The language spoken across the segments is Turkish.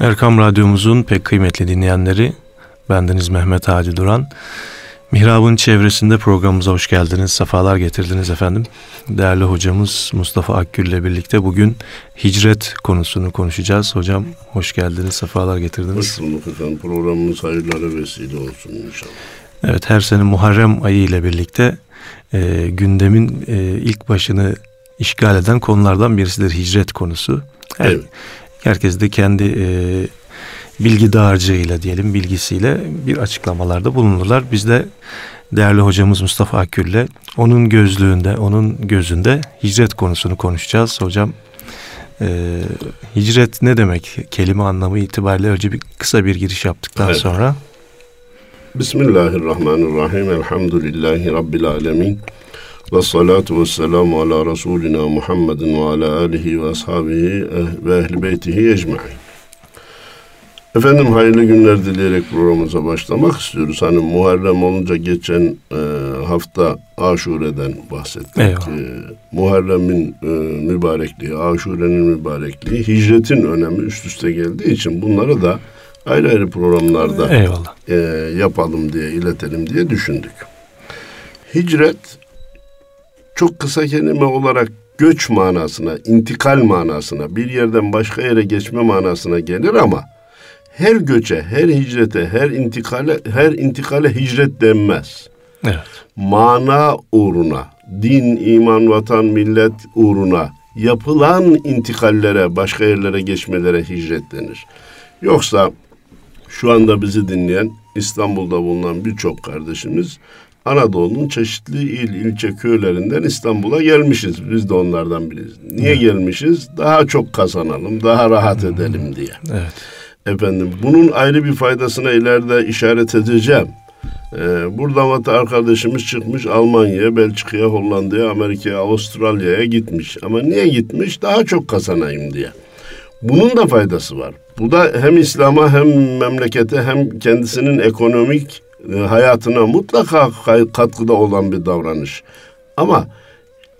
Erkam Radyomuzun pek kıymetli dinleyenleri, bendeniz Mehmet Hadi Duran. Mihrab'ın çevresinde programımıza hoş geldiniz, sefalar getirdiniz efendim. Değerli hocamız Mustafa Akgül ile birlikte bugün hicret konusunu konuşacağız. Hocam hoş geldiniz, sefalar getirdiniz. Hoş bulduk efendim. Programımız hayırlara vesile olsun inşallah. Evet, her sene Muharrem ayı ile birlikte e, gündemin e, ilk başını işgal eden konulardan birisidir hicret konusu. Her, evet. Herkes de kendi e, bilgi dağarcığıyla diyelim bilgisiyle bir açıklamalarda bulunurlar. Biz de değerli hocamız Mustafa Akgül'le onun gözlüğünde, onun gözünde hicret konusunu konuşacağız. Hocam e, hicret ne demek? Kelime anlamı itibariyle önce bir kısa bir giriş yaptıktan evet. sonra. Bismillahirrahmanirrahim. Elhamdülillahi Rabbil alemin. Ve salatu ve selamu ala Resulina Muhammedin ve ala alihi ve ashabihi ve ehli beytihi ecma'in. Efendim hayırlı günler dileyerek programımıza başlamak istiyoruz. Hani Muharrem olunca geçen e, hafta Aşure'den bahsettik. E, Muharrem'in e, mübarekliği, Aşure'nin mübarekliği, hicretin önemi üst üste geldiği için bunları da ayrı ayrı programlarda Eyvallah. E, yapalım diye, iletelim diye düşündük. Hicret çok kısa kelime olarak göç manasına, intikal manasına, bir yerden başka yere geçme manasına gelir ama her göçe, her hicrete, her intikale, her intikale hicret denmez. Evet. Mana uğruna, din, iman, vatan, millet uğruna yapılan intikallere, başka yerlere geçmelere hicret denir. Yoksa şu anda bizi dinleyen İstanbul'da bulunan birçok kardeşimiz Anadolu'nun çeşitli il, ilçe, köylerinden İstanbul'a gelmişiz. Biz de onlardan biriyiz. Niye evet. gelmişiz? Daha çok kazanalım, daha rahat edelim diye. Evet. Efendim bunun ayrı bir faydasına ileride işaret edeceğim. Ee, buradan vata arkadaşımız çıkmış Almanya'ya, Belçika'ya, Hollanda'ya, Amerika'ya, Avustralya'ya gitmiş. Ama niye gitmiş? Daha çok kazanayım diye. Bunun da faydası var. Bu da hem İslam'a hem memlekete hem kendisinin ekonomik hayatına mutlaka katkıda olan bir davranış. Ama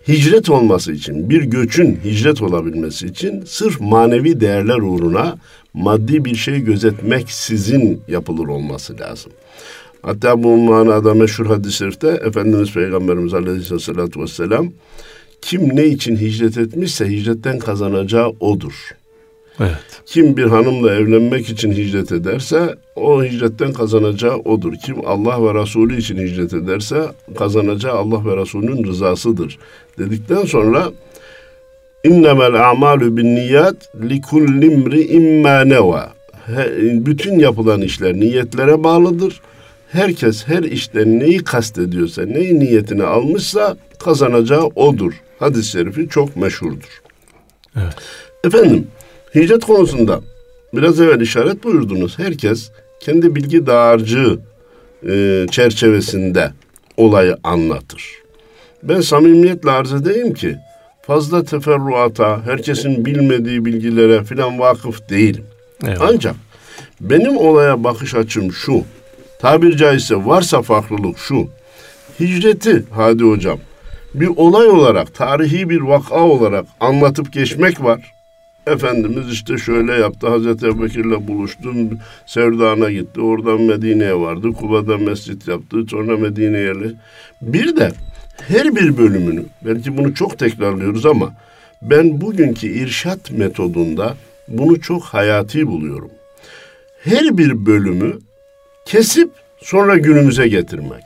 hicret olması için, bir göçün hicret olabilmesi için sırf manevi değerler uğruna maddi bir şey gözetmek sizin yapılır olması lazım. Hatta bu manada meşhur hadis-i şerifte Efendimiz Peygamberimiz Aleyhisselatü Vesselam kim ne için hicret etmişse hicretten kazanacağı odur. Evet. Kim bir hanımla evlenmek için hicret ederse o hicretten kazanacağı odur. Kim Allah ve Resulü için hicret ederse kazanacağı Allah ve Resulünün rızasıdır. Dedikten sonra İnnemel a'malu bin niyat li kulli neva. Bütün yapılan işler niyetlere bağlıdır. Herkes her işten neyi kastediyorsa, neyi niyetine almışsa kazanacağı odur. Hadis-i şerifi çok meşhurdur. Evet. Efendim, hicret konusunda biraz evvel işaret buyurdunuz. Herkes kendi bilgi dağarcığı e, çerçevesinde olayı anlatır. Ben samimiyetle arz edeyim ki fazla teferruata, herkesin bilmediği bilgilere filan vakıf değilim. Evet. Ancak benim olaya bakış açım şu. Tabir caizse varsa farklılık şu. Hicreti Hadi Hocam bir olay olarak, tarihi bir vaka olarak anlatıp geçmek var. Efendimiz işte şöyle yaptı, Hazreti Ebubekir'le buluştu, Sevda'na gitti, oradan Medine'ye vardı, Kuba'da mescit yaptı, sonra Medine'ye Bir de her bir bölümünü, belki bunu çok tekrarlıyoruz ama ben bugünkü irşat metodunda bunu çok hayati buluyorum. Her bir bölümü kesip sonra günümüze getirmek.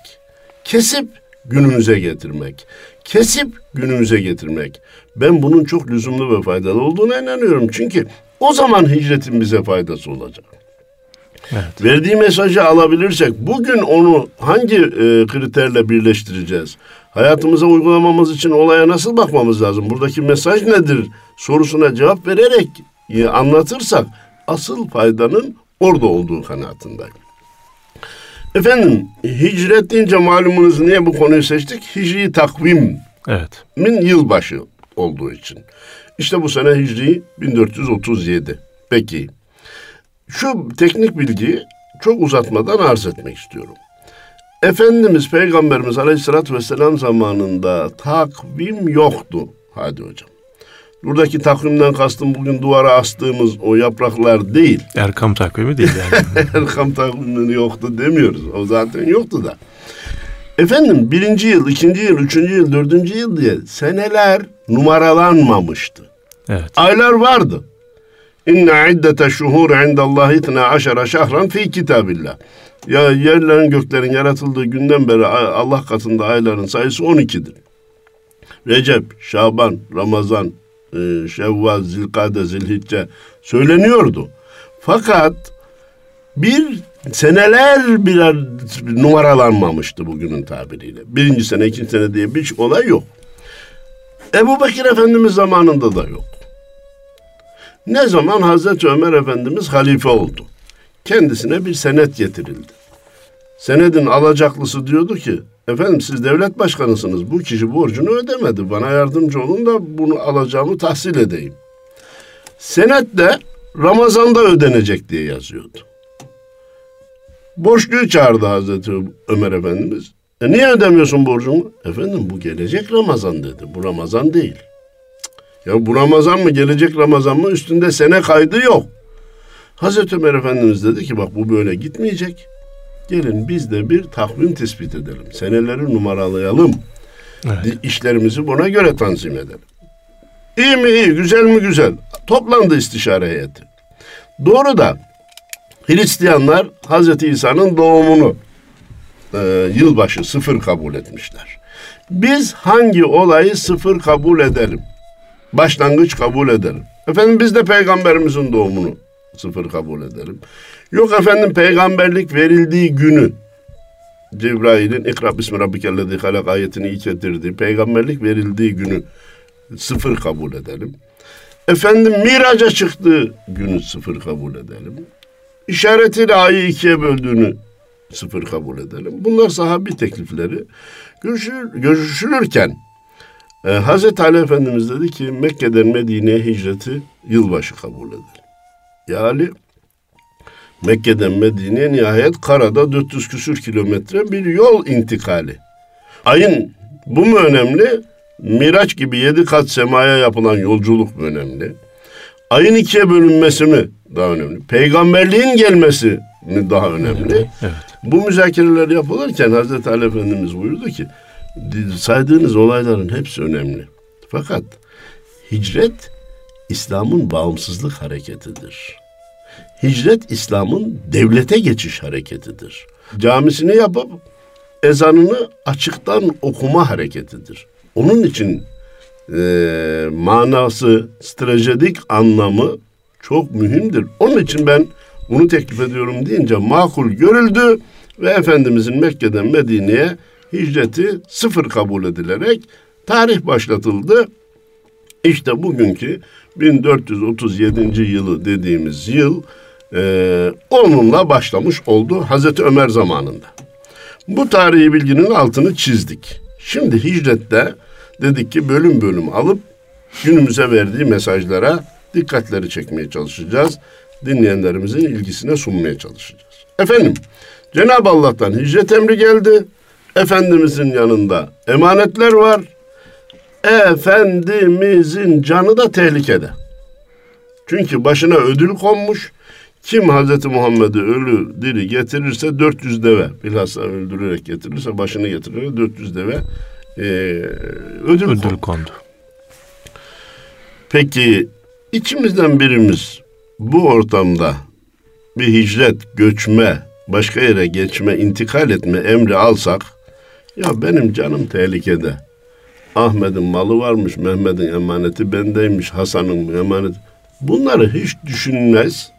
Kesip günümüze getirmek. Kesip günümüze getirmek. Ben bunun çok lüzumlu ve faydalı olduğuna inanıyorum. Çünkü o zaman hicretin bize faydası olacak. Evet. Verdiği mesajı alabilirsek bugün onu hangi e, kriterle birleştireceğiz? Hayatımıza uygulamamız için olaya nasıl bakmamız lazım? Buradaki mesaj nedir? Sorusuna cevap vererek e, anlatırsak asıl faydanın orada olduğu kanaatindeyim. Efendim hicret deyince malumunuz niye bu konuyu seçtik? Hicri takvim evet. min yılbaşı olduğu için. İşte bu sene Hicri 1437. Peki şu teknik bilgiyi çok uzatmadan arz etmek istiyorum. Efendimiz Peygamberimiz Aleyhisselatü Vesselam zamanında takvim yoktu. Hadi hocam. Buradaki takvimden kastım bugün duvara astığımız o yapraklar değil. Erkam takvimi değil yani. Erkam takvimleri yoktu demiyoruz. O zaten yoktu da. Efendim birinci yıl, ikinci yıl, üçüncü yıl, dördüncü yıl diye seneler numaralanmamıştı. Evet. Aylar vardı. İnne iddete şuhur indallahi itna aşara şahran fi kitabillah. Ya yerlerin göklerin yaratıldığı günden beri Allah katında ayların sayısı 12'dir. Recep, Şaban, Ramazan, e, Şevval, Zilkade, Zilhicce söyleniyordu. Fakat bir seneler birer numaralanmamıştı bugünün tabiriyle. Birinci sene, ikinci sene diye bir olay yok. Ebu Bekir Efendimiz zamanında da yok. Ne zaman Hazreti Ömer Efendimiz halife oldu. Kendisine bir senet getirildi. Senedin alacaklısı diyordu ki, efendim siz devlet başkanısınız, bu kişi borcunu ödemedi, bana yardımcı olun da bunu alacağımı tahsil edeyim. Senet de Ramazan'da ödenecek diye yazıyordu. Borçluyu çağırdı Hazreti Ömer Efendimiz. E niye ödemiyorsun borcunu? Efendim bu gelecek Ramazan dedi. Bu Ramazan değil. Ya bu Ramazan mı gelecek Ramazan mı üstünde sene kaydı yok. Hazreti Ömer Efendimiz dedi ki bak bu böyle gitmeyecek. Gelin biz de bir takvim tespit edelim. Seneleri numaralayalım. Evet. İşlerimizi buna göre tanzim edelim. İyi mi iyi, güzel mi güzel. Toplandı istişare heyeti. Doğru da Hristiyanlar Hazreti İsa'nın doğumunu e, yılbaşı sıfır kabul etmişler. Biz hangi olayı sıfır kabul edelim? Başlangıç kabul edelim. Efendim biz de peygamberimizin doğumunu sıfır kabul edelim. Yok efendim peygamberlik verildiği günü Cebrail'in ikra bismi rabbikellezi halak ayetini ilk getirdiği peygamberlik verildiği günü sıfır kabul edelim. Efendim miraca çıktığı günü sıfır kabul edelim. İşaretiyle ayı ikiye böldüğünü sıfır kabul edelim. Bunlar sahabi teklifleri. Görüşür, görüşülürken e, Hazreti Ali Efendimiz dedi ki Mekke'den Medine'ye hicreti yılbaşı kabul edelim. Ya Ali Mekke'den Medine'ye nihayet karada 400 küsür kilometre bir yol intikali. Ayın bu mu önemli? Miraç gibi yedi kat semaya yapılan yolculuk mu önemli? Ayın ikiye bölünmesi mi daha önemli? Peygamberliğin gelmesi mi daha önemli? Evet. Bu müzakereler yapılırken Hazreti Ali Efendimiz buyurdu ki saydığınız olayların hepsi önemli. Fakat hicret İslam'ın bağımsızlık hareketidir. Hicret İslam'ın devlete geçiş hareketidir. Camisini yapıp ezanını açıktan okuma hareketidir. Onun için e, manası, stratejik anlamı çok mühimdir. Onun için ben bunu teklif ediyorum deyince makul görüldü ve Efendimizin Mekke'den Medine'ye hicreti sıfır kabul edilerek tarih başlatıldı. İşte bugünkü 1437. yılı dediğimiz yıl e, onunla başlamış oldu Hazreti Ömer zamanında. Bu tarihi bilginin altını çizdik. Şimdi hicrette dedik ki bölüm bölüm alıp günümüze verdiği mesajlara dikkatleri çekmeye çalışacağız. Dinleyenlerimizin ilgisine sunmaya çalışacağız. Efendim Cenab-ı Allah'tan hicret emri geldi. Efendimizin yanında emanetler var. Efendimizin canı da tehlikede. Çünkü başına ödül konmuş. Kim Hazreti Muhammed'i ölü diri getirirse 400 deve bilhassa öldürerek getirirse başını getirir 400 deve e, ödül, ödül kondu. kondu. Peki içimizden birimiz bu ortamda bir hicret, göçme, başka yere geçme, intikal etme emri alsak ya benim canım tehlikede. Ahmet'in malı varmış, Mehmet'in emaneti bendeymiş, Hasan'ın emaneti. Bunları hiç düşünmez.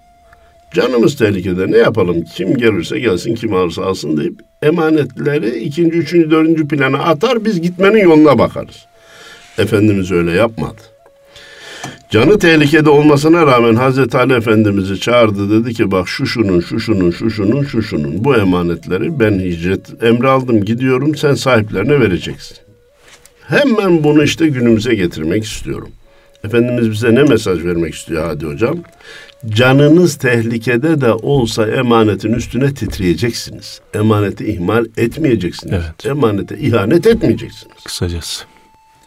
Canımız tehlikede ne yapalım? Kim gelirse gelsin, kim alırsa alsın deyip emanetleri ikinci, üçüncü, dördüncü plana atar. Biz gitmenin yoluna bakarız. Efendimiz öyle yapmadı. Canı tehlikede olmasına rağmen Hazreti Ali Efendimiz'i çağırdı dedi ki bak şu şunun, şu şunun, şu şunun, şu şunun bu emanetleri ben hicret emri aldım gidiyorum sen sahiplerine vereceksin. Hemen bunu işte günümüze getirmek istiyorum. Efendimiz bize ne mesaj vermek istiyor hadi hocam? Canınız tehlikede de olsa emanetin üstüne titreyeceksiniz. Emaneti ihmal etmeyeceksiniz. Evet. Emanete ihanet etmeyeceksiniz. Kısacası.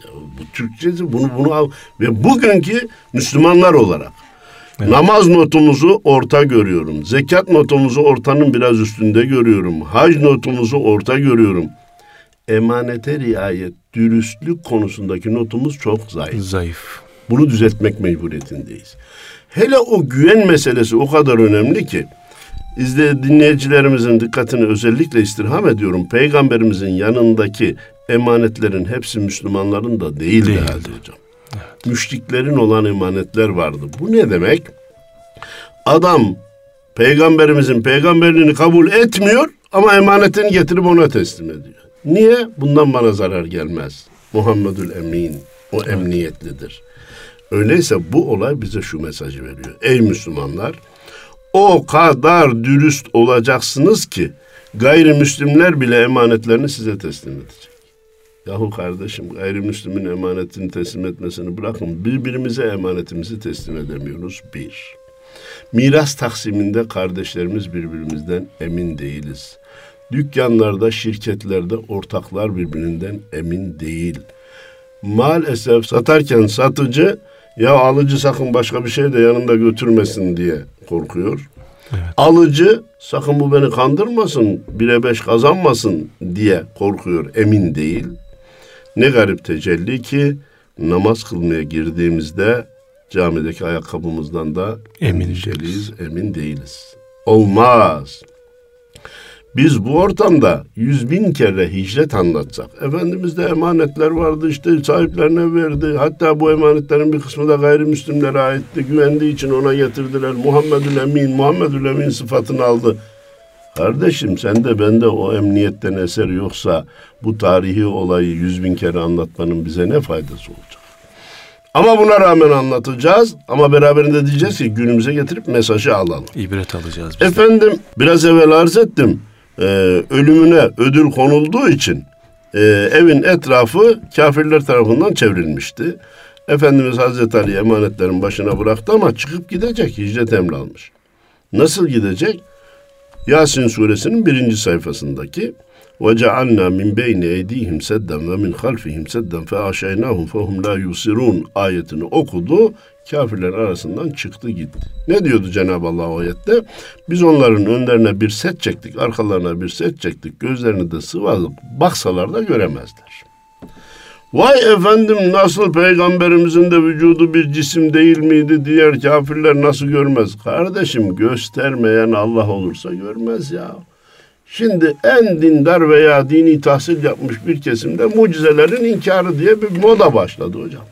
Ya Bu Türkçesi bunu bunu al ve bugünkü Müslümanlar olarak evet. namaz notumuzu orta görüyorum. Zekat notumuzu ortanın biraz üstünde görüyorum. Hac notumuzu orta görüyorum. Emanete riayet, dürüstlük konusundaki notumuz çok zayıf. Zayıf. Bunu düzeltmek mecburiyetindeyiz. Hele o güven meselesi o kadar önemli ki izle dinleyicilerimizin dikkatini özellikle istirham ediyorum. Peygamberimizin yanındaki emanetlerin hepsi Müslümanların da değildi Değil. herhalde hocam. Evet. Müşriklerin olan emanetler vardı. Bu ne demek? Adam peygamberimizin peygamberliğini kabul etmiyor ama emanetini getirip ona teslim ediyor. Niye? Bundan bana zarar gelmez. Muhammedül Emin o emniyetlidir. Öyleyse bu olay bize şu mesajı veriyor. Ey Müslümanlar o kadar dürüst olacaksınız ki gayrimüslimler bile emanetlerini size teslim edecek. Yahu kardeşim gayrimüslimin emanetini teslim etmesini bırakın birbirimize emanetimizi teslim edemiyoruz bir. Miras taksiminde kardeşlerimiz birbirimizden emin değiliz. Dükkanlarda, şirketlerde ortaklar birbirinden emin değil. Maalesef satarken satıcı ya alıcı sakın başka bir şey de yanında götürmesin diye korkuyor. Evet. Alıcı sakın bu beni kandırmasın, bire beş kazanmasın diye korkuyor, emin değil. Ne garip tecelli ki namaz kılmaya girdiğimizde camideki ayakkabımızdan da emin değiliz, emin değiliz. Olmaz. Biz bu ortamda yüz bin kere hicret anlatsak, Efendimiz'de emanetler vardı işte sahiplerine verdi. Hatta bu emanetlerin bir kısmı da gayrimüslimlere aitti. Güvendiği için ona getirdiler. Muhammedül Emin, Muhammedül Emin sıfatını aldı. Kardeşim sen de bende o emniyetten eser yoksa bu tarihi olayı yüz bin kere anlatmanın bize ne faydası olacak? Ama buna rağmen anlatacağız. Ama beraberinde diyeceğiz ki günümüze getirip mesajı alalım. İbret alacağız. Biz Efendim de. biraz evvel arz ettim e, ölümüne ödül konulduğu için e, evin etrafı kafirler tarafından çevrilmişti. Efendimiz Hazreti Ali emanetlerin başına bıraktı ama çıkıp gidecek. Hicret emri almış. Nasıl gidecek? Yasin suresinin birinci sayfasındaki ve cealna min beyni eydihim sedden ve min halfihim sedden fe aşaynahum fehum la yusirun ayetini okudu kafirler arasından çıktı gitti. Ne diyordu Cenab-ı Allah ayette? Biz onların önlerine bir set çektik, arkalarına bir set çektik, gözlerini de sıvadık, baksalar da göremezler. Vay efendim nasıl peygamberimizin de vücudu bir cisim değil miydi diğer kafirler nasıl görmez? Kardeşim göstermeyen Allah olursa görmez ya. Şimdi en dindar veya dini tahsil yapmış bir kesimde mucizelerin inkarı diye bir moda başladı hocam.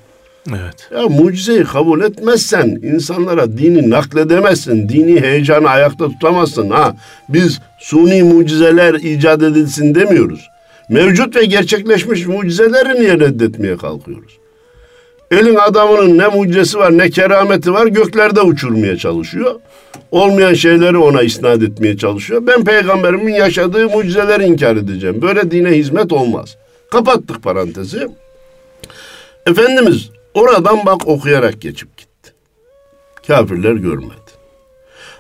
Evet. Ya mucizeyi kabul etmezsen insanlara dini nakledemezsin. Dini heyecanı ayakta tutamazsın. Ha biz suni mucizeler icat edilsin demiyoruz. Mevcut ve gerçekleşmiş mucizeleri niye reddetmeye kalkıyoruz? Elin adamının ne mucizesi var ne kerameti var göklerde uçurmaya çalışıyor. Olmayan şeyleri ona isnat etmeye çalışıyor. Ben peygamberimin yaşadığı mucizeleri inkar edeceğim. Böyle dine hizmet olmaz. Kapattık parantezi. Efendimiz Oradan bak okuyarak geçip gitti. Kafirler görmedi.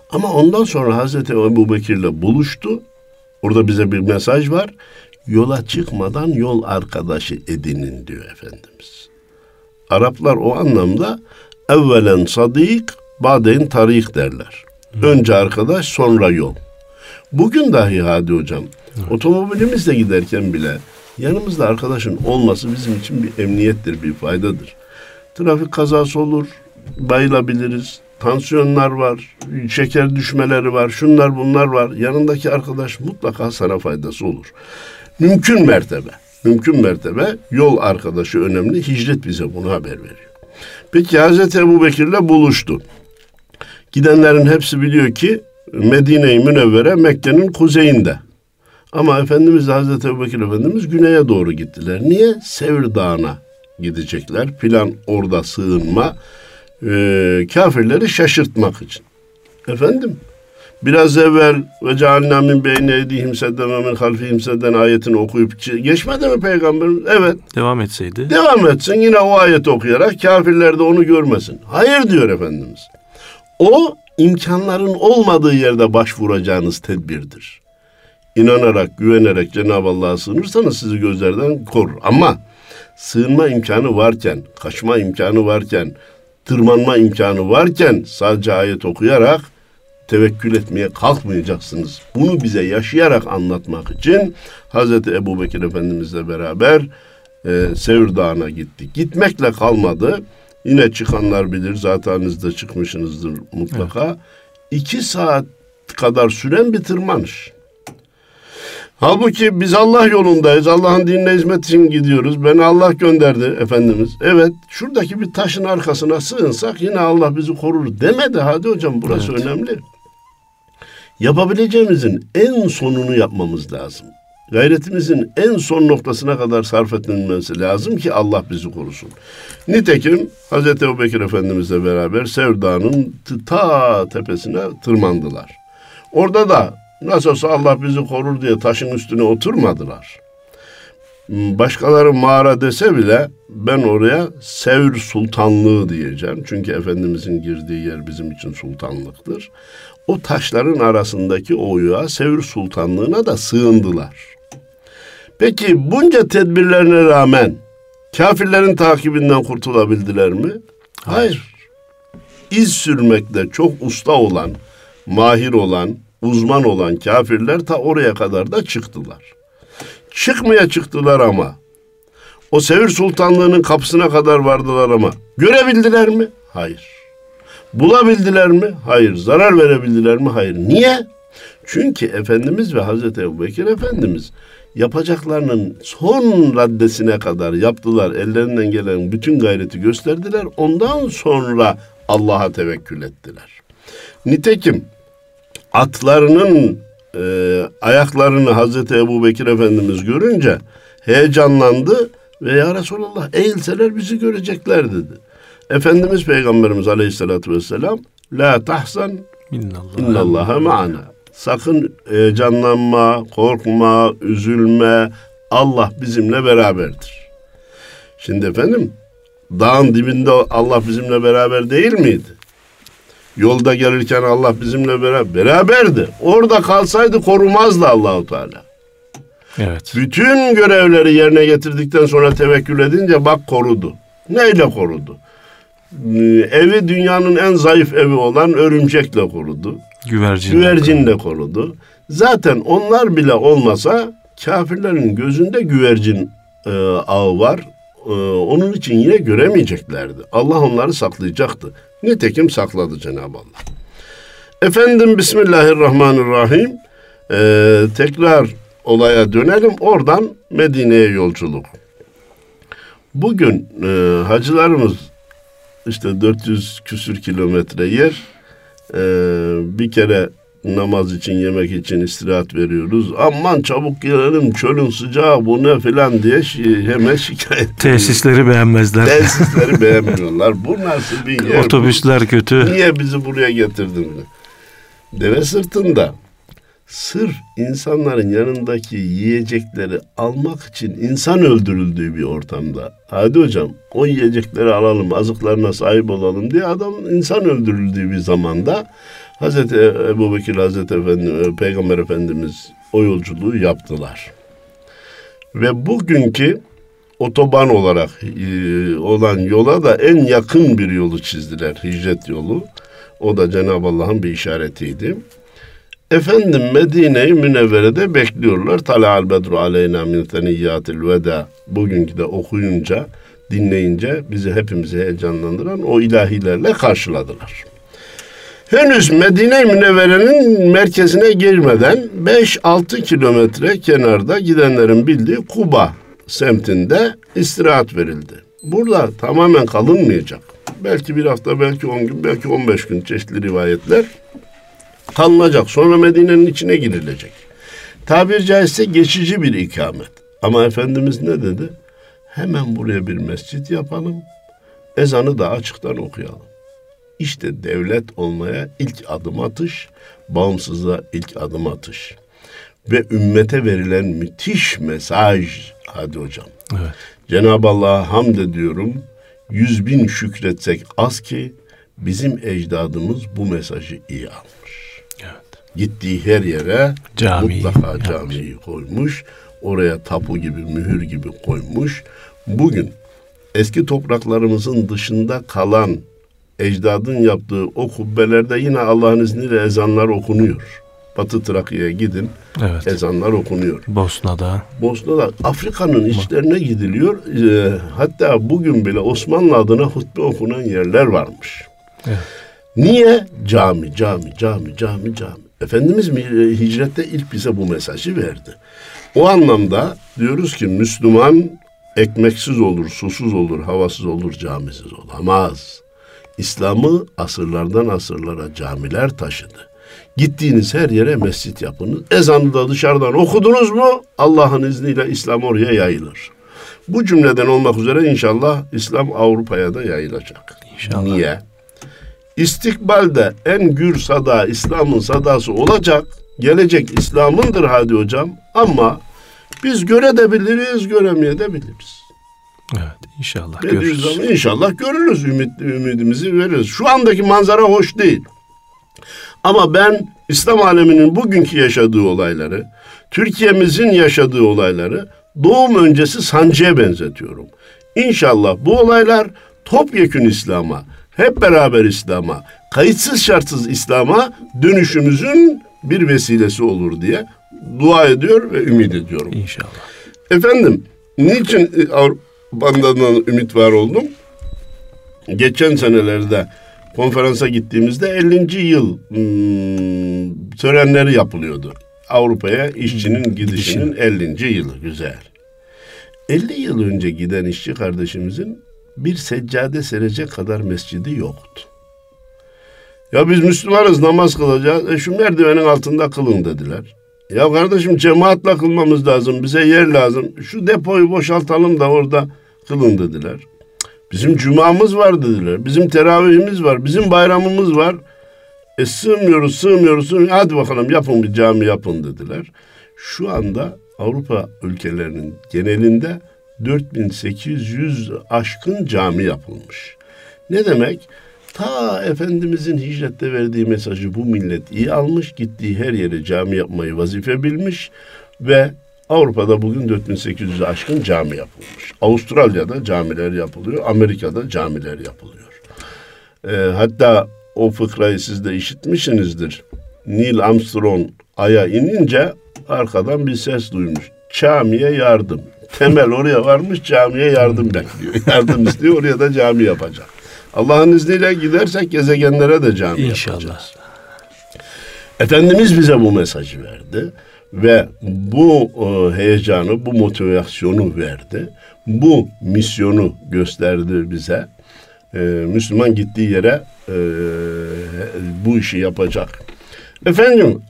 Ama ondan sonra Hazreti Ebu Bekir'le buluştu. Orada bize bir mesaj var. Yola çıkmadan yol arkadaşı edinin diyor Efendimiz. Araplar o anlamda evvelen sadik, baden tarik derler. Önce arkadaş, sonra yol. Bugün dahi Hadi Hocam, evet. otomobilimizle giderken bile yanımızda arkadaşın olması bizim için bir emniyettir, bir faydadır. Trafik kazası olur, bayılabiliriz. Tansiyonlar var, şeker düşmeleri var, şunlar bunlar var. Yanındaki arkadaş mutlaka sana faydası olur. Mümkün mertebe, mümkün mertebe yol arkadaşı önemli. Hicret bize bunu haber veriyor. Peki Hazreti Ebu Bekir'le buluştu. Gidenlerin hepsi biliyor ki Medine-i Münevvere Mekke'nin kuzeyinde. Ama Efendimiz Hazreti Ebu Bekir Efendimiz güneye doğru gittiler. Niye? Sevr Dağı'na gidecekler. Plan orada sığınma. E, kafirleri şaşırtmak için. Efendim biraz evvel ve cealna min beyne edihim sedden ve min halfihim sedden ayetini okuyup geçmedi mi peygamberimiz? Evet. Devam etseydi. Devam etsin yine o ayeti okuyarak kafirler de onu görmesin. Hayır diyor Efendimiz. O imkanların olmadığı yerde başvuracağınız tedbirdir. İnanarak, güvenerek Cenab-ı Allah'a sığınırsanız sizi gözlerden korur. Ama sığınma imkanı varken, kaçma imkanı varken, tırmanma imkanı varken sadece ayet okuyarak tevekkül etmeye kalkmayacaksınız. Bunu bize yaşayarak anlatmak için Hazreti Ebu Bekir Efendimizle beraber e, Sevr Dağı'na gittik. Gitmekle kalmadı. Yine çıkanlar bilir zaten de çıkmışsınızdır mutlaka. Evet. İki saat kadar süren bir tırmanış. Halbuki biz Allah yolundayız. Allah'ın dinine hizmet için gidiyoruz. Beni Allah gönderdi Efendimiz. Evet şuradaki bir taşın arkasına sığınsak yine Allah bizi korur demedi. Hadi hocam burası evet. önemli. Yapabileceğimizin en sonunu yapmamız lazım. Gayretimizin en son noktasına kadar sarf edilmesi lazım ki Allah bizi korusun. Nitekim Hz. Ebu Bekir Efendimizle beraber Sevda'nın ta tepesine tırmandılar. Orada da nasıl olsa Allah bizi korur diye taşın üstüne oturmadılar. Başkaları mağara dese bile ben oraya Sevr Sultanlığı diyeceğim. Çünkü Efendimizin girdiği yer bizim için sultanlıktır. O taşların arasındaki oyuğa Sevr Sultanlığına da sığındılar. Peki bunca tedbirlerine rağmen kafirlerin takibinden kurtulabildiler mi? Hayır. İz sürmekte çok usta olan, mahir olan, uzman olan kafirler ta oraya kadar da çıktılar. Çıkmaya çıktılar ama o Sevir Sultanlığı'nın kapısına kadar vardılar ama görebildiler mi? Hayır. Bulabildiler mi? Hayır. Zarar verebildiler mi? Hayır. Niye? Çünkü Efendimiz ve Hazreti Ebu Bekir Efendimiz yapacaklarının son raddesine kadar yaptılar. Ellerinden gelen bütün gayreti gösterdiler. Ondan sonra Allah'a tevekkül ettiler. Nitekim atlarının e, ayaklarını Hazreti Ebu Bekir Efendimiz görünce heyecanlandı ve ya Resulallah eğilseler bizi görecekler dedi. Efendimiz Peygamberimiz Aleyhisselatü Vesselam La tahzan innallaha ma'ana. Sakın heyecanlanma, korkma, üzülme. Allah bizimle beraberdir. Şimdi efendim dağın dibinde Allah bizimle beraber değil miydi? Yolda gelirken Allah bizimle beraber beraberdi. Orada kalsaydı korumazdı Allahu Teala. Evet. Bütün görevleri yerine getirdikten sonra tevekkül edince bak korudu. Neyle korudu? Ee, evi dünyanın en zayıf evi olan örümcekle korudu. Güvercinle, güvercinle korudu. Zaten onlar bile olmasa kafirlerin gözünde güvercin e, ağı var. E, onun için yine göremeyeceklerdi. Allah onları saklayacaktı. Nitekim sakladı Cenab-ı Allah. Efendim Bismillahirrahmanirrahim. Ee, tekrar olaya dönelim. Oradan Medine'ye yolculuk. Bugün e, hacılarımız işte 400 küsür kilometre yer e, bir kere namaz için yemek için istirahat veriyoruz. Aman çabuk gelelim çölün sıcağı bu ne filan diye şi, hemen şikayet Tesisleri beğenmezler. Tesisleri beğenmiyorlar. Bu nasıl bir yer? Otobüsler kötü. Niye bizi buraya getirdin? Deve sırtında sırf insanların yanındaki yiyecekleri almak için insan öldürüldüğü bir ortamda. Hadi hocam o yiyecekleri alalım, azıklarına sahip olalım diye adam insan öldürüldüğü bir zamanda Hazreti Ebu Bekir Hazreti Efendi, Peygamber Efendimiz o yolculuğu yaptılar. Ve bugünkü otoban olarak e, olan yola da en yakın bir yolu çizdiler. Hicret yolu. O da Cenab-ı Allah'ın bir işaretiydi. Efendim Medine-i Münevvere'de bekliyorlar. Tala'al bedru aleyna min seniyyatil veda. Bugünkü de okuyunca, dinleyince bizi hepimizi heyecanlandıran o ilahilerle karşıladılar. Henüz Medine-i Münevvere'nin merkezine girmeden 5-6 kilometre kenarda gidenlerin bildiği Kuba semtinde istirahat verildi. Burada tamamen kalınmayacak. Belki bir hafta, belki 10 gün, belki 15 gün çeşitli rivayetler kalınacak. Sonra Medine'nin içine girilecek. Tabir caizse geçici bir ikamet. Ama Efendimiz ne dedi? Hemen buraya bir mescit yapalım. Ezanı da açıktan okuyalım. İşte devlet olmaya ilk adım atış, bağımsızlığa ilk adım atış. Ve ümmete verilen müthiş mesaj. Hadi hocam. Evet. Cenab-ı Allah'a hamd ediyorum. Yüz bin şükretsek az ki bizim ecdadımız bu mesajı iyi almış. Evet. Gittiği her yere Cami mutlaka camiyi yapmış. koymuş. Oraya tapu gibi, mühür gibi koymuş. bugün eski topraklarımızın dışında kalan ecdadın yaptığı o kubbelerde yine Allah'ın izniyle ezanlar okunuyor. Batı Trakya'ya gidin. Evet. Ezanlar okunuyor. Bosna'da. Bosna'da Afrika'nın içlerine gidiliyor. Ee, hatta bugün bile Osmanlı adına hutbe okunan yerler varmış. Evet. Niye? Cami, cami, cami, cami, cami. Efendimiz e, hicrette ilk bize bu mesajı verdi. O anlamda diyoruz ki Müslüman ekmeksiz olur, susuz olur, havasız olur, camisiz olamaz. İslam'ı asırlardan asırlara camiler taşıdı. Gittiğiniz her yere mescit yapınız. Ezanı da dışarıdan okudunuz mu Allah'ın izniyle İslam oraya yayılır. Bu cümleden olmak üzere inşallah İslam Avrupa'ya da yayılacak. İnşallah. Niye? İstikbalde en gür sada İslam'ın sadası olacak. Gelecek İslam'ındır hadi hocam. Ama biz göre de Evet inşallah görürüz. Zaman inşallah görürüz ümit, ümidimizi veririz. Şu andaki manzara hoş değil. Ama ben İslam aleminin bugünkü yaşadığı olayları, Türkiye'mizin yaşadığı olayları doğum öncesi sancıya benzetiyorum. İnşallah bu olaylar topyekün İslam'a, hep beraber İslam'a, kayıtsız şartsız İslam'a dönüşümüzün bir vesilesi olur diye dua ediyor ve ümit ediyorum. İnşallah. Efendim, niçin bandadan ümit var oldum? Geçen senelerde konferansa gittiğimizde 50. yıl hmm, törenleri yapılıyordu. Avrupa'ya işçinin gidişinin 50. yılı güzel. 50 yıl önce giden işçi kardeşimizin bir seccade serecek kadar mescidi yoktu. Ya biz Müslümanız namaz kılacağız. E şu merdivenin altında kılın dediler. Ya kardeşim cemaatle kılmamız lazım. Bize yer lazım. Şu depoyu boşaltalım da orada kılın dediler. Bizim cumamız var dediler. Bizim teravihimiz var. Bizim bayramımız var. E sığmıyoruz, sığmıyoruz, sığmıyoruz. Hadi bakalım yapın bir cami yapın dediler. Şu anda Avrupa ülkelerinin genelinde 4800 aşkın cami yapılmış. Ne demek? Ta Efendimizin hicrette verdiği mesajı bu millet iyi almış, gittiği her yere cami yapmayı vazife bilmiş ve Avrupa'da bugün 4800'e aşkın cami yapılmış. Avustralya'da camiler yapılıyor, Amerika'da camiler yapılıyor. E, hatta o fıkrayı siz de işitmişsinizdir. Neil Armstrong Ay'a inince arkadan bir ses duymuş. Camiye yardım. Temel oraya varmış camiye yardım bekliyor. Yardım istiyor oraya da cami yapacak. Allah'ın izniyle gidersek gezegenlere de cami İnşallah. yapacağız. Efendimiz bize bu mesajı verdi ve bu e, heyecanı, bu motivasyonu verdi. Bu misyonu gösterdi bize. E, Müslüman gittiği yere e, bu işi yapacak. Efendim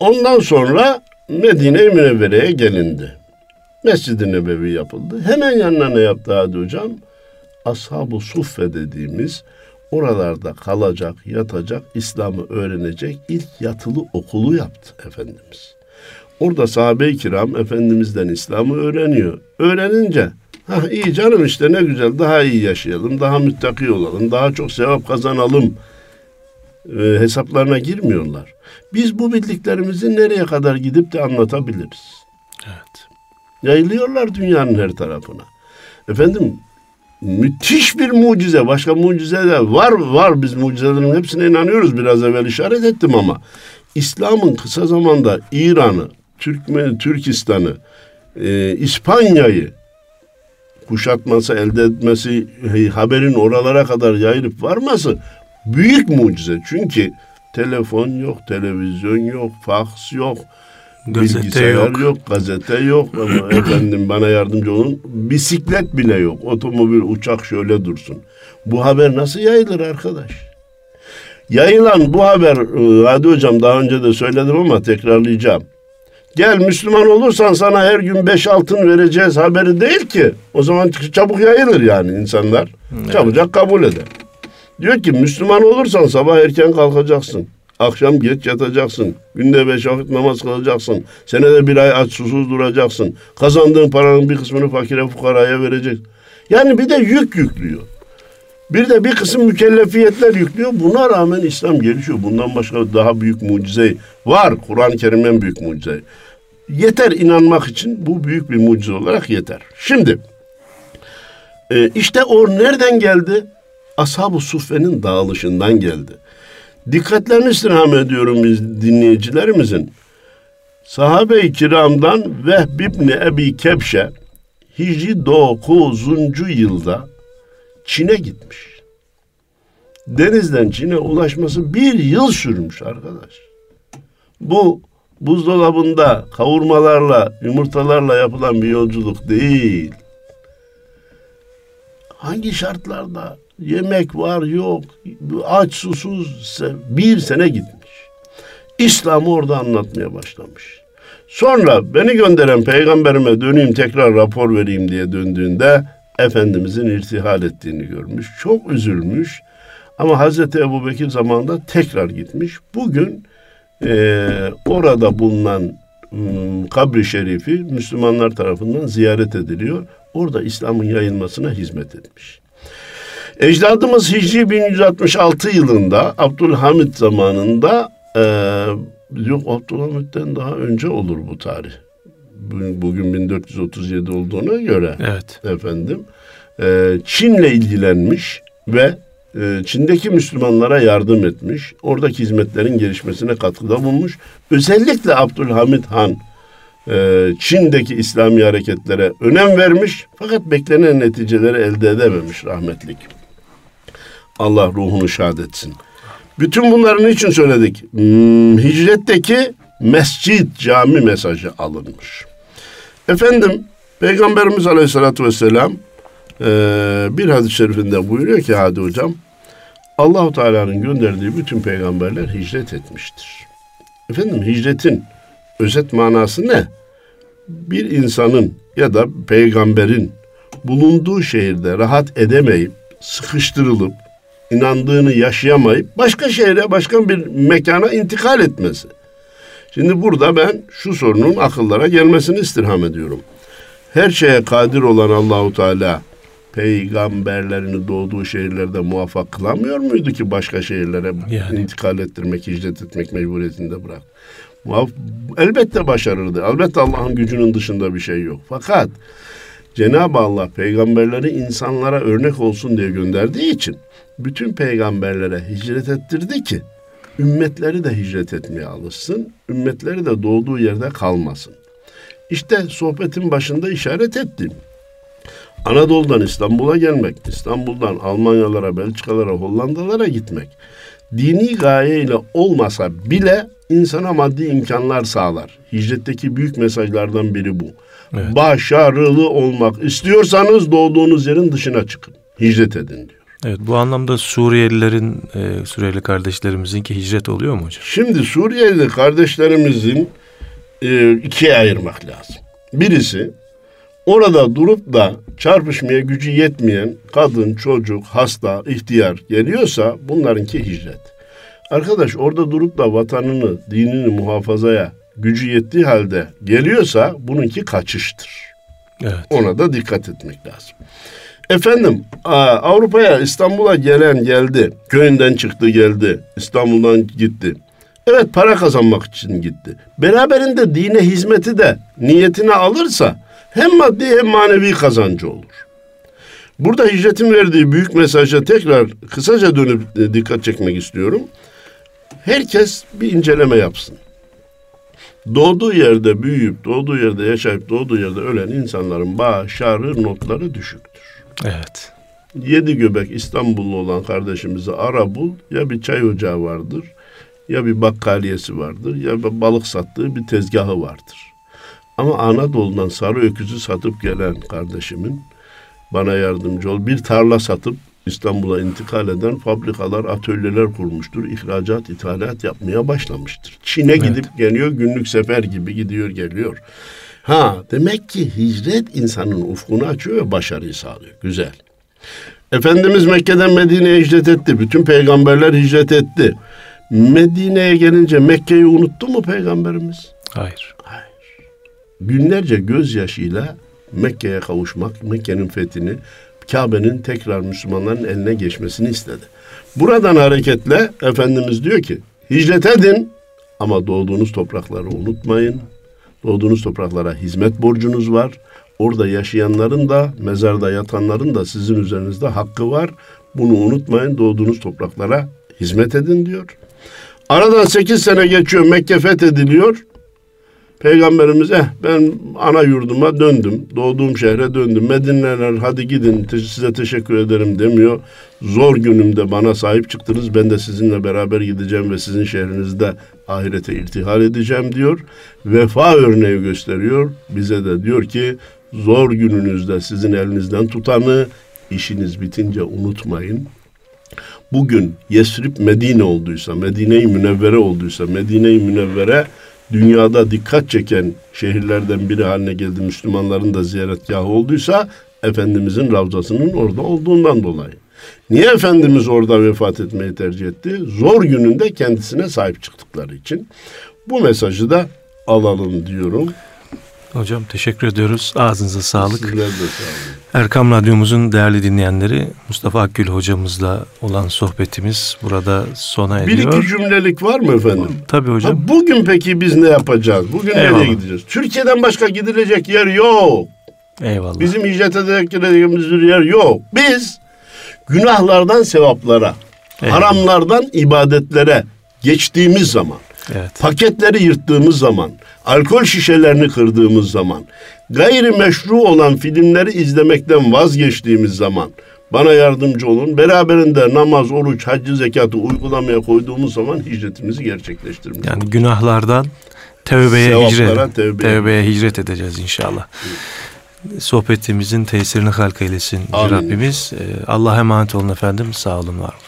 ondan sonra Medine-i Münevvere'ye gelindi. Mescid-i Nebevi yapıldı. Hemen yanına ne yaptı Hadi Hocam? Ashab-ı Suffe dediğimiz oralarda kalacak, yatacak, İslam'ı öğrenecek ilk yatılı okulu yaptı Efendimiz. Orada sahabe-i kiram Efendimiz'den İslam'ı öğreniyor. Öğrenince ha iyi canım işte ne güzel daha iyi yaşayalım, daha müttaki olalım, daha çok sevap kazanalım e, hesaplarına girmiyorlar. Biz bu bildiklerimizi nereye kadar gidip de anlatabiliriz? Evet. Yayılıyorlar dünyanın her tarafına. Efendim müthiş bir mucize. Başka mucizeler var var biz mucizelerin hepsine inanıyoruz. Biraz evvel işaret ettim ama İslam'ın kısa zamanda İran'ı, Türkmen, Türkistan'ı, e, İspanya'yı kuşatması, elde etmesi, haberin oralara kadar yayılıp varması büyük mucize. Çünkü telefon yok, televizyon yok, faks yok, gazete bilgisayar yok. yok, gazete yok. Ama efendim bana yardımcı olun. Bisiklet bile yok. Otomobil, uçak şöyle dursun. Bu haber nasıl yayılır arkadaş? Yayılan bu haber, e, hadi hocam daha önce de söyledim ama tekrarlayacağım. Gel Müslüman olursan sana her gün beş altın vereceğiz haberi değil ki. O zaman çabuk yayılır yani insanlar. Evet. Çabucak kabul eder. Diyor ki Müslüman olursan sabah erken kalkacaksın. Akşam geç yatacaksın. Günde beş vakit namaz kılacaksın. Senede bir ay aç susuz duracaksın. Kazandığın paranın bir kısmını fakire fukaraya verecek. Yani bir de yük yüklüyor. Bir de bir kısım mükellefiyetler yüklüyor. Buna rağmen İslam gelişiyor. Bundan başka daha büyük mucize var. Kur'an-ı Kerim'in büyük mucize. Yeter inanmak için bu büyük bir mucize olarak yeter. Şimdi E, işte o nereden geldi? Ashab-ı Suffe'nin dağılışından geldi. Dikkatlerini istirham ediyorum biz dinleyicilerimizin. Sahabe-i kiramdan Vehb ibn Ebi Kebşe Hicri 9. yılda Çin'e gitmiş. Denizden Çin'e ulaşması bir yıl sürmüş arkadaş. Bu buzdolabında kavurmalarla, yumurtalarla yapılan bir yolculuk değil. Hangi şartlarda yemek var yok, aç susuz bir sene gitmiş. İslam'ı orada anlatmaya başlamış. Sonra beni gönderen peygamberime döneyim tekrar rapor vereyim diye döndüğünde Efendimizin irtihal ettiğini görmüş. Çok üzülmüş. Ama Hazreti Ebu Bekir zamanında tekrar gitmiş. Bugün e, orada bulunan m, kabri şerifi Müslümanlar tarafından ziyaret ediliyor. Orada İslam'ın yayılmasına hizmet etmiş. Ecdadımız Hicri 1166 yılında Abdülhamit zamanında e, yok Abdülhamit'ten daha önce olur bu tarih. Bugün 1437 olduğuna göre evet. efendim e, Çin'le ilgilenmiş ve e, Çin'deki Müslümanlara yardım etmiş. Oradaki hizmetlerin gelişmesine katkıda bulmuş. Özellikle Abdülhamit Han e, Çin'deki İslami hareketlere önem vermiş fakat beklenen neticeleri elde edememiş rahmetlik. Allah ruhunu şad etsin. Bütün bunların için söyledik? Hmm, hicretteki mescit cami mesajı alınmış. Efendim Peygamberimiz Aleyhisselatü Vesselam e, bir hadis-i şerifinde buyuruyor ki hadi hocam Allahu Teala'nın gönderdiği bütün peygamberler hicret etmiştir. Efendim hicretin özet manası ne? Bir insanın ya da peygamberin bulunduğu şehirde rahat edemeyip sıkıştırılıp inandığını yaşayamayıp başka şehre, başka bir mekana intikal etmesi. Şimdi burada ben şu sorunun akıllara gelmesini istirham ediyorum. Her şeye kadir olan Allahu Teala peygamberlerini doğduğu şehirlerde muvaffak kılamıyor muydu ki başka şehirlere yani. intikal ettirmek, hicret etmek mecburiyetinde bırak? Elbette başarırdı. Elbette Allah'ın gücünün dışında bir şey yok. Fakat Cenab-ı Allah peygamberleri insanlara örnek olsun diye gönderdiği için bütün peygamberlere hicret ettirdi ki ümmetleri de hicret etmeye alışsın, ümmetleri de doğduğu yerde kalmasın. İşte sohbetin başında işaret ettim. Anadolu'dan İstanbul'a gelmek, İstanbul'dan Almanyalara, Belçikalara, Hollandalara gitmek dini gayeyle olmasa bile insana maddi imkanlar sağlar. Hicretteki büyük mesajlardan biri bu. Evet. Başarılı olmak istiyorsanız doğduğunuz yerin dışına çıkın. Hicret edin diyor. Evet bu anlamda Suriyelilerin, e, Suriyeli kardeşlerimizin ki hicret oluyor mu hocam? Şimdi Suriyeli kardeşlerimizin e, ikiye ayırmak lazım. Birisi orada durup da çarpışmaya gücü yetmeyen kadın, çocuk, hasta, ihtiyar geliyorsa bunlarınki hicret. Arkadaş orada durup da vatanını, dinini muhafazaya gücü yettiği halde geliyorsa bununki kaçıştır. Evet. Ona da dikkat etmek lazım. Efendim Avrupa'ya İstanbul'a gelen geldi. Köyünden çıktı geldi. İstanbul'dan gitti. Evet para kazanmak için gitti. Beraberinde dine hizmeti de niyetine alırsa hem maddi hem manevi kazancı olur. Burada hicretin verdiği büyük mesaja tekrar kısaca dönüp e, dikkat çekmek istiyorum. Herkes bir inceleme yapsın. Doğduğu yerde büyüyüp, doğduğu yerde yaşayıp, doğduğu yerde ölen insanların başarı notları düşüktür. Evet. Yedi göbek İstanbullu olan kardeşimizi ara bul. Ya bir çay ocağı vardır, ya bir bakkaliyesi vardır, ya bir balık sattığı bir tezgahı vardır. Ama Anadolu'dan sarı öküzü satıp gelen kardeşimin bana yardımcı ol. Bir tarla satıp İstanbul'a intikal eden fabrikalar, atölyeler kurmuştur. İhracat, ithalat yapmaya başlamıştır. Çin'e evet. gidip geliyor, günlük sefer gibi gidiyor geliyor. Ha demek ki hicret insanın ufkunu açıyor ve başarıyı sağlıyor. Güzel. Efendimiz Mekke'den Medine'ye hicret etti. Bütün peygamberler hicret etti. Medine'ye gelince Mekke'yi unuttu mu peygamberimiz? Hayır. Hayır. Günlerce gözyaşıyla Mekke'ye kavuşmak, Mekke'nin fethini, Kabe'nin tekrar Müslümanların eline geçmesini istedi. Buradan hareketle Efendimiz diyor ki hicret edin ama doğduğunuz toprakları unutmayın. Doğduğunuz topraklara hizmet borcunuz var. orada yaşayanların da mezarda yatanların da sizin üzerinizde hakkı var. Bunu unutmayın doğduğunuz topraklara hizmet edin diyor. Aradan sekiz sene geçiyor Mekke fethediliyor. Peygamberimiz eh ben ana yurduma döndüm. Doğduğum şehre döndüm. Medineler hadi gidin size teşekkür ederim demiyor. Zor günümde bana sahip çıktınız. Ben de sizinle beraber gideceğim ve sizin şehrinizde ahirete irtihal edeceğim diyor. Vefa örneği gösteriyor. Bize de diyor ki zor gününüzde sizin elinizden tutanı işiniz bitince unutmayın. Bugün Yesrib Medine olduysa, Medine-i Münevvere olduysa, Medine-i Münevvere dünyada dikkat çeken şehirlerden biri haline geldi. Müslümanların da ziyaretgahı olduysa Efendimizin ravzasının orada olduğundan dolayı. Niye Efendimiz orada vefat etmeyi tercih etti? Zor gününde kendisine sahip çıktıkları için. Bu mesajı da alalım diyorum. Hocam teşekkür ediyoruz. Ağzınıza sağlık. Sizler de sağ Erkam Radyomuzun değerli dinleyenleri Mustafa Akgül hocamızla olan sohbetimiz burada sona ediyor. Bir iki cümlelik var mı efendim? Tabii hocam. Ha, bugün peki biz ne yapacağız? Bugün Eyvallah. nereye gideceğiz? Türkiye'den başka gidilecek yer yok. Eyvallah. Bizim hicret edeceğimiz bir yer yok. Biz günahlardan sevaplara, Eyvallah. haramlardan ibadetlere geçtiğimiz zaman, Evet. paketleri yırttığımız zaman, alkol şişelerini kırdığımız zaman, gayri meşru olan filmleri izlemekten vazgeçtiğimiz zaman bana yardımcı olun. Beraberinde namaz, oruç, haccı, zekatı uygulamaya koyduğumuz zaman hicretimizi gerçekleştirmiş Yani günahlardan tevbeye Sevaplara hicret, tevbe. tevbeye hicret edeceğiz inşallah. Sohbetimizin tesirini halk eylesin Amin. Rabbimiz. Ee, Allah'a emanet olun efendim. Sağ olun var olun.